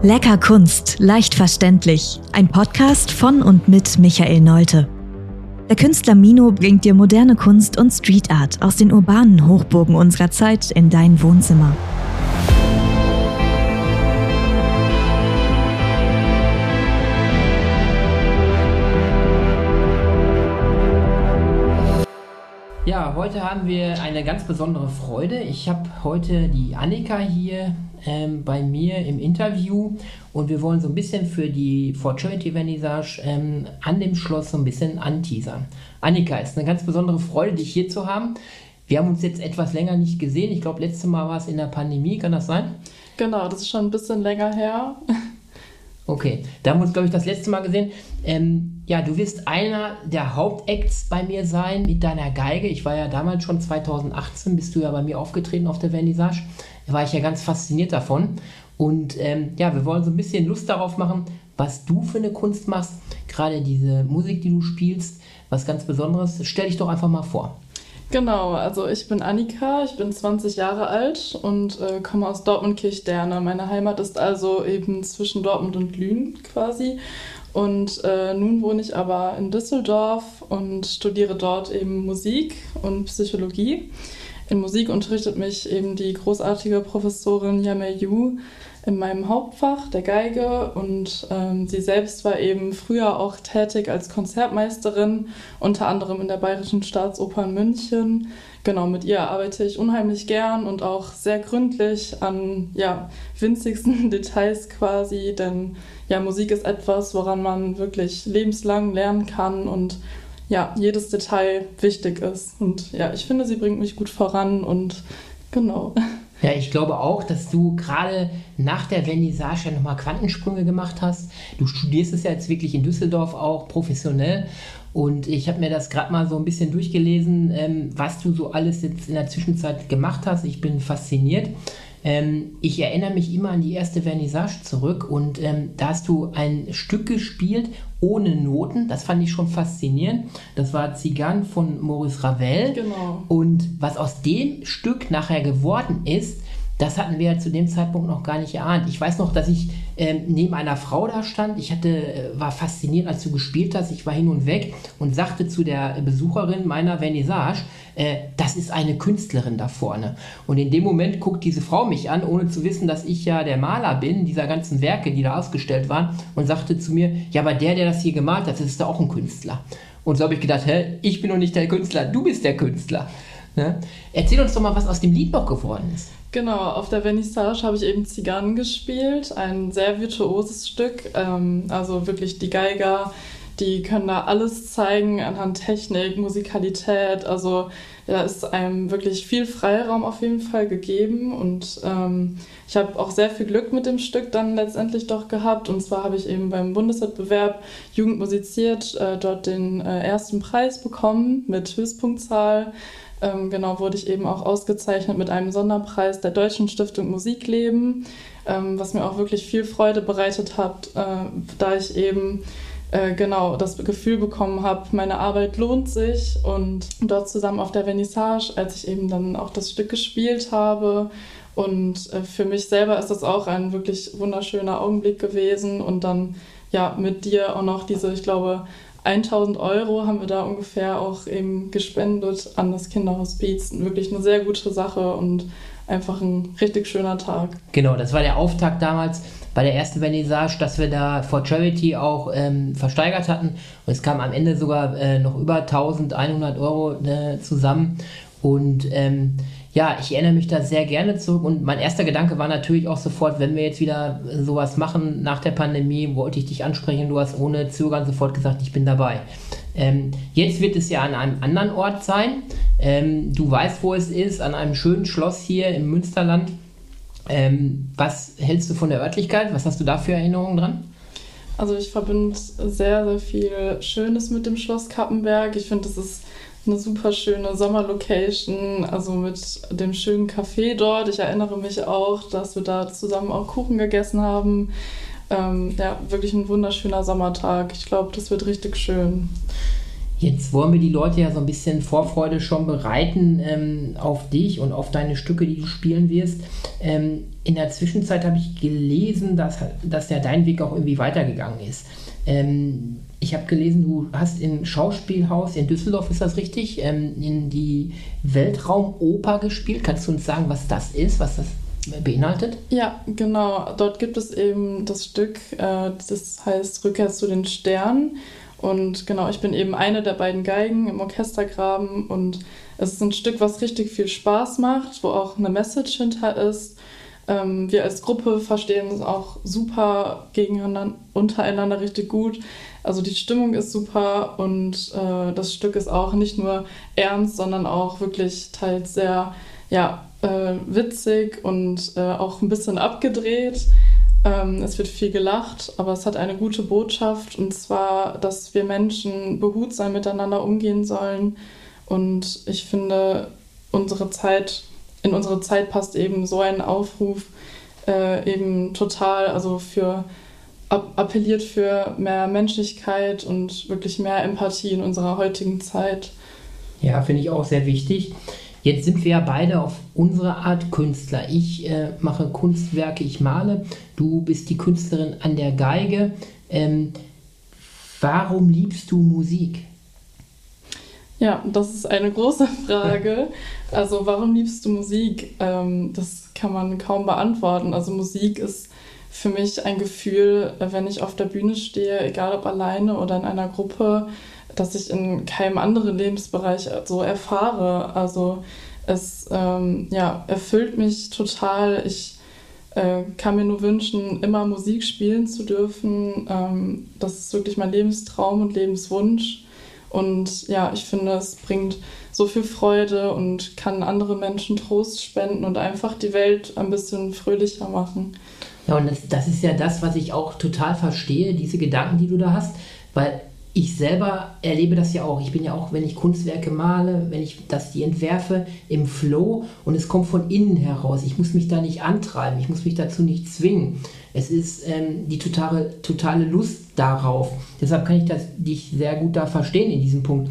Lecker Kunst, leicht verständlich. Ein Podcast von und mit Michael Neute. Der Künstler Mino bringt dir moderne Kunst und Street Art aus den urbanen Hochburgen unserer Zeit in dein Wohnzimmer. Ja, heute haben wir eine ganz besondere Freude. Ich habe heute die Annika hier ähm, bei mir im Interview und wir wollen so ein bisschen für die Fortuity Vernissage ähm, an dem Schloss so ein bisschen anteasern. Annika, es ist eine ganz besondere Freude, dich hier zu haben. Wir haben uns jetzt etwas länger nicht gesehen. Ich glaube, letztes Mal war es in der Pandemie, kann das sein? Genau, das ist schon ein bisschen länger her. Okay, da haben wir uns, glaube ich, das letzte Mal gesehen. Ähm, ja, du wirst einer der Hauptacts bei mir sein mit deiner Geige. Ich war ja damals schon 2018, bist du ja bei mir aufgetreten auf der Vernissage. Da war ich ja ganz fasziniert davon. Und ähm, ja, wir wollen so ein bisschen Lust darauf machen, was du für eine Kunst machst. Gerade diese Musik, die du spielst, was ganz Besonderes. Stell dich doch einfach mal vor. Genau, also ich bin Annika, ich bin 20 Jahre alt und äh, komme aus Dortmund-Kirchderne. Meine Heimat ist also eben zwischen Dortmund und Lünen quasi. Und äh, nun wohne ich aber in Düsseldorf und studiere dort eben Musik und Psychologie. In Musik unterrichtet mich eben die großartige Professorin Yame Yu in meinem Hauptfach, der Geige. Und ähm, sie selbst war eben früher auch tätig als Konzertmeisterin, unter anderem in der Bayerischen Staatsoper in München. Genau, mit ihr arbeite ich unheimlich gern und auch sehr gründlich an ja, winzigsten Details quasi, denn ja, Musik ist etwas, woran man wirklich lebenslang lernen kann und ja, jedes Detail wichtig ist. Und ja, ich finde, sie bringt mich gut voran und genau. Ja, ich glaube auch, dass du gerade nach der Vernissage ja nochmal Quantensprünge gemacht hast. Du studierst es ja jetzt wirklich in Düsseldorf auch professionell. Und ich habe mir das gerade mal so ein bisschen durchgelesen, ähm, was du so alles jetzt in der Zwischenzeit gemacht hast. Ich bin fasziniert. Ähm, ich erinnere mich immer an die erste Vernissage zurück und ähm, da hast du ein Stück gespielt ohne Noten. Das fand ich schon faszinierend. Das war Zigan von Maurice Ravel. Genau. Und was aus dem Stück nachher geworden ist, das hatten wir ja zu dem Zeitpunkt noch gar nicht erahnt. Ich weiß noch, dass ich ähm, neben einer Frau da stand. Ich hatte, äh, war fasziniert, als du gespielt hast. Ich war hin und weg und sagte zu der Besucherin meiner Vernissage, äh, das ist eine Künstlerin da vorne. Und in dem Moment guckt diese Frau mich an, ohne zu wissen, dass ich ja der Maler bin, dieser ganzen Werke, die da ausgestellt waren, und sagte zu mir, ja, aber der, der das hier gemalt hat, das ist da auch ein Künstler. Und so habe ich gedacht, hä, ich bin doch nicht der Künstler, du bist der Künstler. Ne? Erzähl uns doch mal, was aus dem Lied noch geworden ist. Genau, auf der Vernissage habe ich eben Zigarren gespielt, ein sehr virtuoses Stück. Ähm, also wirklich die Geiger, die können da alles zeigen anhand Technik, Musikalität. Also da ist einem wirklich viel Freiraum auf jeden Fall gegeben. Und ähm, ich habe auch sehr viel Glück mit dem Stück dann letztendlich doch gehabt. Und zwar habe ich eben beim Bundeswettbewerb Jugend musiziert äh, dort den äh, ersten Preis bekommen mit Höchstpunktzahl. Ähm, genau, wurde ich eben auch ausgezeichnet mit einem Sonderpreis der Deutschen Stiftung Musikleben, ähm, was mir auch wirklich viel Freude bereitet hat, äh, da ich eben äh, genau das Gefühl bekommen habe, meine Arbeit lohnt sich und dort zusammen auf der Vernissage, als ich eben dann auch das Stück gespielt habe. Und äh, für mich selber ist das auch ein wirklich wunderschöner Augenblick gewesen und dann ja mit dir auch noch diese, ich glaube, 1000 Euro haben wir da ungefähr auch eben gespendet an das Kinderhospiz. Wirklich eine sehr gute Sache und einfach ein richtig schöner Tag. Genau, das war der Auftakt damals bei der ersten Vernissage, dass wir da for Charity auch ähm, versteigert hatten. Und es kam am Ende sogar äh, noch über 1100 Euro äh, zusammen. Und ähm, ja, ich erinnere mich da sehr gerne zurück und mein erster Gedanke war natürlich auch sofort, wenn wir jetzt wieder sowas machen nach der Pandemie, wollte ich dich ansprechen, du hast ohne Zögern sofort gesagt, ich bin dabei. Ähm, jetzt wird es ja an einem anderen Ort sein. Ähm, du weißt, wo es ist, an einem schönen Schloss hier im Münsterland. Ähm, was hältst du von der Örtlichkeit? Was hast du da für Erinnerungen dran? Also ich verbinde sehr, sehr viel Schönes mit dem Schloss Kappenberg. Ich finde, das ist eine super schöne Sommerlocation, also mit dem schönen Café dort. Ich erinnere mich auch, dass wir da zusammen auch Kuchen gegessen haben. Ähm, ja, wirklich ein wunderschöner Sommertag. Ich glaube, das wird richtig schön. Jetzt wollen wir die Leute ja so ein bisschen Vorfreude schon bereiten ähm, auf dich und auf deine Stücke, die du spielen wirst. Ähm, in der Zwischenzeit habe ich gelesen, dass, dass ja dein Weg auch irgendwie weitergegangen ist. Ähm, ich habe gelesen, du hast im Schauspielhaus in Düsseldorf, ist das richtig, ähm, in die Weltraumoper gespielt. Kannst du uns sagen, was das ist, was das beinhaltet? Ja, genau. Dort gibt es eben das Stück, äh, das heißt Rückkehr zu den Sternen. Und genau, ich bin eben eine der beiden Geigen im Orchestergraben und es ist ein Stück, was richtig viel Spaß macht, wo auch eine Message hinter ist. Ähm, wir als Gruppe verstehen es auch super gegeneinander, untereinander richtig gut. Also die Stimmung ist super und äh, das Stück ist auch nicht nur ernst, sondern auch wirklich teils sehr ja, äh, witzig und äh, auch ein bisschen abgedreht. Ähm, es wird viel gelacht, aber es hat eine gute Botschaft und zwar, dass wir Menschen behutsam miteinander umgehen sollen. Und ich finde, unsere Zeit, in unsere Zeit passt eben so ein Aufruf äh, eben total, also für appelliert für mehr Menschlichkeit und wirklich mehr Empathie in unserer heutigen Zeit. Ja, finde ich auch sehr wichtig. Jetzt sind wir ja beide auf unsere Art Künstler. Ich äh, mache Kunstwerke, ich male. Du bist die Künstlerin an der Geige. Ähm, warum liebst du Musik? Ja, das ist eine große Frage. Also warum liebst du Musik? Ähm, das kann man kaum beantworten. Also Musik ist für mich ein Gefühl, wenn ich auf der Bühne stehe, egal ob alleine oder in einer Gruppe, das ich in keinem anderen Lebensbereich so erfahre. Also es ähm, ja, erfüllt mich total. Ich äh, kann mir nur wünschen, immer Musik spielen zu dürfen. Ähm, das ist wirklich mein Lebenstraum und Lebenswunsch. Und ja, ich finde, es bringt so viel Freude und kann andere Menschen Trost spenden und einfach die Welt ein bisschen fröhlicher machen. Ja, und das, das ist ja das, was ich auch total verstehe, diese Gedanken, die du da hast, weil ich selber erlebe das ja auch. Ich bin ja auch, wenn ich Kunstwerke male, wenn ich das die entwerfe, im Flow und es kommt von innen heraus. Ich muss mich da nicht antreiben, ich muss mich dazu nicht zwingen. Es ist ähm, die totale, totale Lust darauf. Deshalb kann ich das, dich sehr gut da verstehen in diesem Punkt.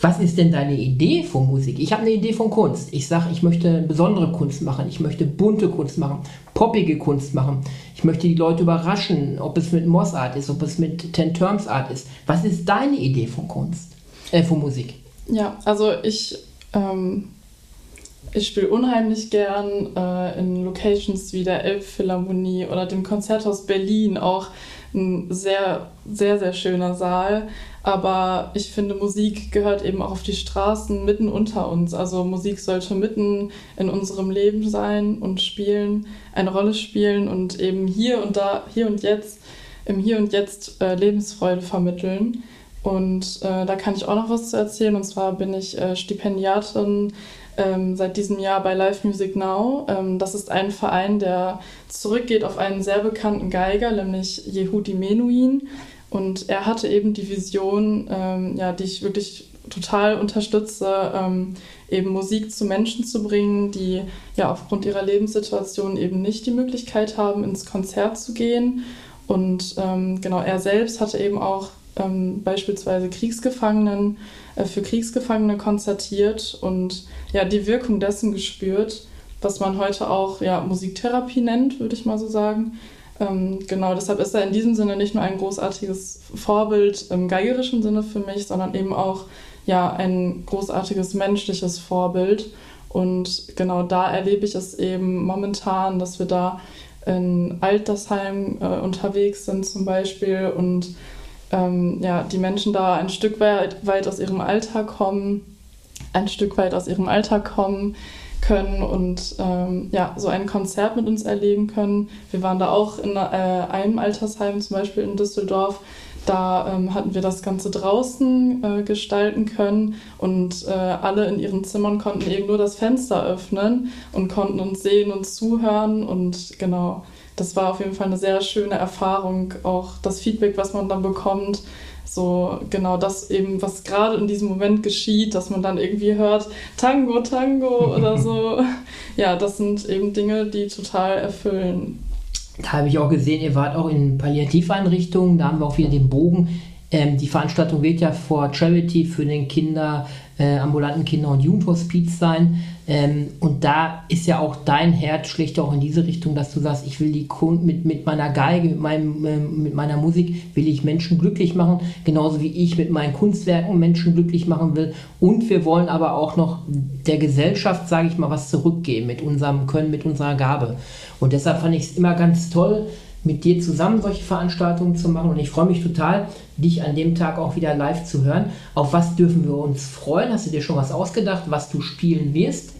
Was ist denn deine Idee von Musik? Ich habe eine Idee von Kunst. Ich sage, ich möchte besondere Kunst machen, ich möchte bunte Kunst machen, poppige Kunst machen. Ich möchte die Leute überraschen, ob es mit Moss Art ist, ob es mit Ten Terms Art ist. Was ist deine Idee von Kunst, äh, von Musik? Ja, also ich, ähm, ich spiele unheimlich gern äh, in Locations wie der Elbphilharmonie oder dem Konzerthaus Berlin, auch ein sehr, sehr, sehr schöner Saal. Aber ich finde, Musik gehört eben auch auf die Straßen mitten unter uns. Also Musik sollte mitten in unserem Leben sein und spielen, eine Rolle spielen und eben hier und da, hier und jetzt, im Hier und Jetzt äh, Lebensfreude vermitteln. Und äh, da kann ich auch noch was zu erzählen. Und zwar bin ich äh, Stipendiatin ähm, seit diesem Jahr bei Live Music Now. Ähm, das ist ein Verein, der zurückgeht auf einen sehr bekannten Geiger, nämlich Yehudi Menuhin. Und er hatte eben die Vision, ähm, ja, die ich wirklich total unterstütze, ähm, eben Musik zu Menschen zu bringen, die ja aufgrund ihrer Lebenssituation eben nicht die Möglichkeit haben, ins Konzert zu gehen. Und ähm, genau, er selbst hatte eben auch ähm, beispielsweise Kriegsgefangenen äh, für Kriegsgefangene konzertiert und ja die Wirkung dessen gespürt, was man heute auch ja Musiktherapie nennt, würde ich mal so sagen. Ähm, genau, deshalb ist er in diesem Sinne nicht nur ein großartiges Vorbild im geigerischen Sinne für mich, sondern eben auch ja, ein großartiges menschliches Vorbild. Und genau da erlebe ich es eben momentan, dass wir da in Altersheim äh, unterwegs sind zum Beispiel und ähm, ja, die Menschen da ein Stück weit, weit aus ihrem Alltag kommen, ein Stück weit aus ihrem Alltag kommen, können und ähm, ja, so ein Konzert mit uns erleben können. Wir waren da auch in äh, einem Altersheim, zum Beispiel in Düsseldorf. Da ähm, hatten wir das Ganze draußen äh, gestalten können und äh, alle in ihren Zimmern konnten eben nur das Fenster öffnen und konnten uns sehen und zuhören. Und genau, das war auf jeden Fall eine sehr schöne Erfahrung. Auch das Feedback, was man dann bekommt, so genau das eben, was gerade in diesem Moment geschieht, dass man dann irgendwie hört, Tango, Tango oder so. Ja, das sind eben Dinge, die total erfüllen. Da habe ich auch gesehen, ihr wart auch in Palliativeinrichtungen, da haben wir auch wieder den Bogen. Ähm, die Veranstaltung wird ja vor Charity für den Kinder, äh, ambulanten Kinder- und Jugendhospiz sein. Ähm, und da ist ja auch dein Herz schlägt auch in diese Richtung, dass du sagst, ich will die Kunden mit, mit meiner Geige, mit, meinem, äh, mit meiner Musik, will ich Menschen glücklich machen, genauso wie ich mit meinen Kunstwerken Menschen glücklich machen will. Und wir wollen aber auch noch der Gesellschaft, sage ich mal, was zurückgeben mit unserem Können, mit unserer Gabe. Und deshalb fand ich es immer ganz toll, mit dir zusammen solche Veranstaltungen zu machen. Und ich freue mich total, dich an dem Tag auch wieder live zu hören. Auf was dürfen wir uns freuen? Hast du dir schon was ausgedacht, was du spielen wirst?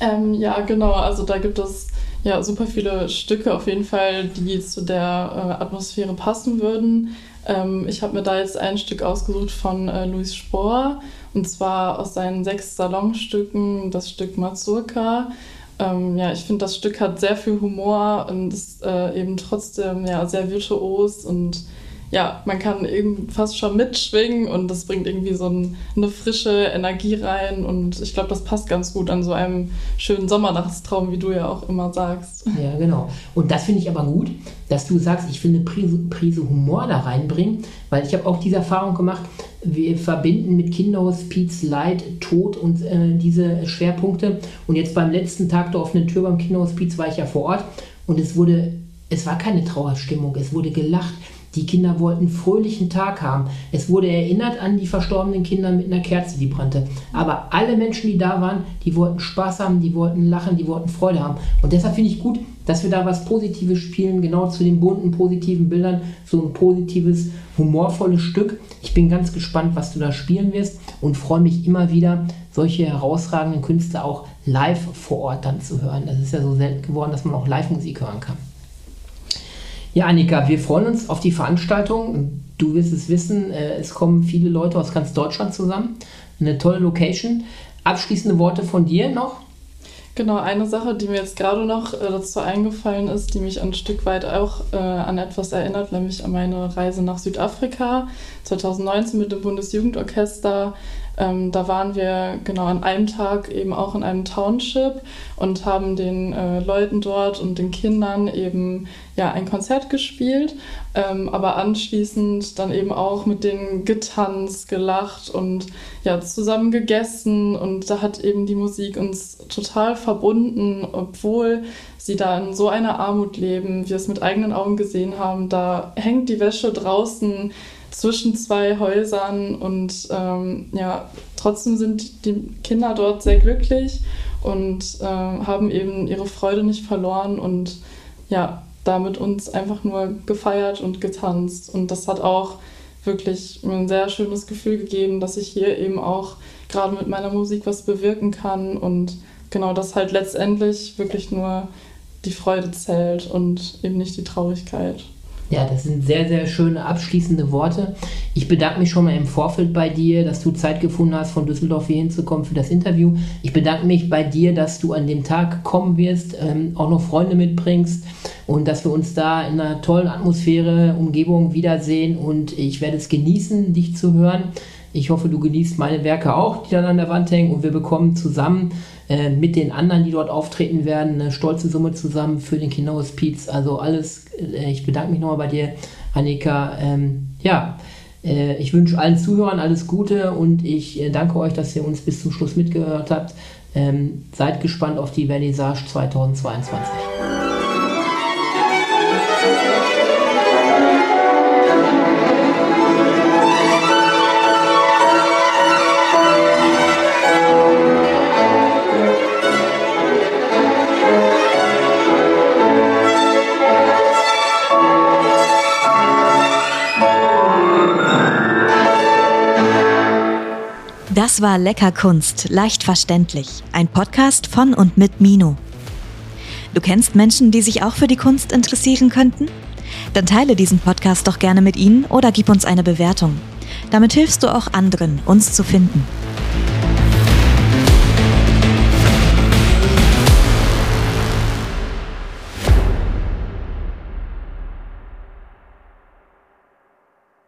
Ähm, ja, genau. Also da gibt es ja super viele Stücke auf jeden Fall, die zu der äh, Atmosphäre passen würden. Ähm, ich habe mir da jetzt ein Stück ausgesucht von äh, Luis Spohr und zwar aus seinen sechs Salonstücken das Stück Mazurka. Ähm, ja, ich finde, das Stück hat sehr viel Humor und ist äh, eben trotzdem ja, sehr virtuos und ja, man kann eben fast schon mitschwingen und das bringt irgendwie so ein, eine frische Energie rein und ich glaube, das passt ganz gut an so einem schönen Sommernachtstraum, wie du ja auch immer sagst. Ja, genau. Und das finde ich aber gut, dass du sagst, ich will eine Prise, Prise Humor da reinbringen, weil ich habe auch diese Erfahrung gemacht, wir verbinden mit Kinderhospiz Leid, Tod und äh, diese Schwerpunkte. Und jetzt beim letzten Tag der offenen Tür beim Kinderhospiz war ich ja vor Ort und es wurde, es war keine Trauerstimmung, es wurde gelacht die Kinder wollten fröhlichen Tag haben. Es wurde erinnert an die verstorbenen Kinder mit einer Kerze, die brannte. Aber alle Menschen, die da waren, die wollten Spaß haben, die wollten lachen, die wollten Freude haben. Und deshalb finde ich gut, dass wir da was Positives spielen, genau zu den bunten, positiven Bildern, so ein positives, humorvolles Stück. Ich bin ganz gespannt, was du da spielen wirst und freue mich immer wieder, solche herausragenden Künstler auch live vor Ort dann zu hören. Das ist ja so selten geworden, dass man auch Live-Musik hören kann. Ja, Annika, wir freuen uns auf die Veranstaltung. Du wirst es wissen, äh, es kommen viele Leute aus ganz Deutschland zusammen. Eine tolle Location. Abschließende Worte von dir noch? Genau, eine Sache, die mir jetzt gerade noch äh, dazu eingefallen ist, die mich ein Stück weit auch äh, an etwas erinnert, nämlich an meine Reise nach Südafrika 2019 mit dem Bundesjugendorchester. Ähm, da waren wir genau an einem Tag eben auch in einem Township und haben den äh, Leuten dort und den Kindern eben ja ein Konzert gespielt, ähm, aber anschließend dann eben auch mit denen getanzt, gelacht und ja zusammen gegessen und da hat eben die Musik uns total verbunden, obwohl sie da in so einer Armut leben, wir es mit eigenen Augen gesehen haben. Da hängt die Wäsche draußen zwischen zwei Häusern und ähm, ja, trotzdem sind die Kinder dort sehr glücklich und äh, haben eben ihre Freude nicht verloren und ja, damit uns einfach nur gefeiert und getanzt. Und das hat auch wirklich ein sehr schönes Gefühl gegeben, dass ich hier eben auch gerade mit meiner Musik was bewirken kann und genau das halt letztendlich wirklich nur die Freude zählt und eben nicht die Traurigkeit. Ja, das sind sehr, sehr schöne abschließende Worte. Ich bedanke mich schon mal im Vorfeld bei dir, dass du Zeit gefunden hast, von Düsseldorf hier hinzukommen für das Interview. Ich bedanke mich bei dir, dass du an dem Tag kommen wirst, ähm, auch noch Freunde mitbringst und dass wir uns da in einer tollen Atmosphäre, Umgebung wiedersehen. Und ich werde es genießen, dich zu hören. Ich hoffe, du genießt meine Werke auch, die dann an der Wand hängen und wir bekommen zusammen äh, mit den anderen, die dort auftreten werden, eine stolze Summe zusammen für den Kinohospiz. Also alles, äh, ich bedanke mich nochmal bei dir, Annika. Ähm, ja, äh, ich wünsche allen Zuhörern alles Gute und ich äh, danke euch, dass ihr uns bis zum Schluss mitgehört habt. Ähm, seid gespannt auf die Vernissage 2022. Das war Lecker Kunst, leicht verständlich. Ein Podcast von und mit Mino. Du kennst Menschen, die sich auch für die Kunst interessieren könnten? Dann teile diesen Podcast doch gerne mit ihnen oder gib uns eine Bewertung. Damit hilfst du auch anderen, uns zu finden.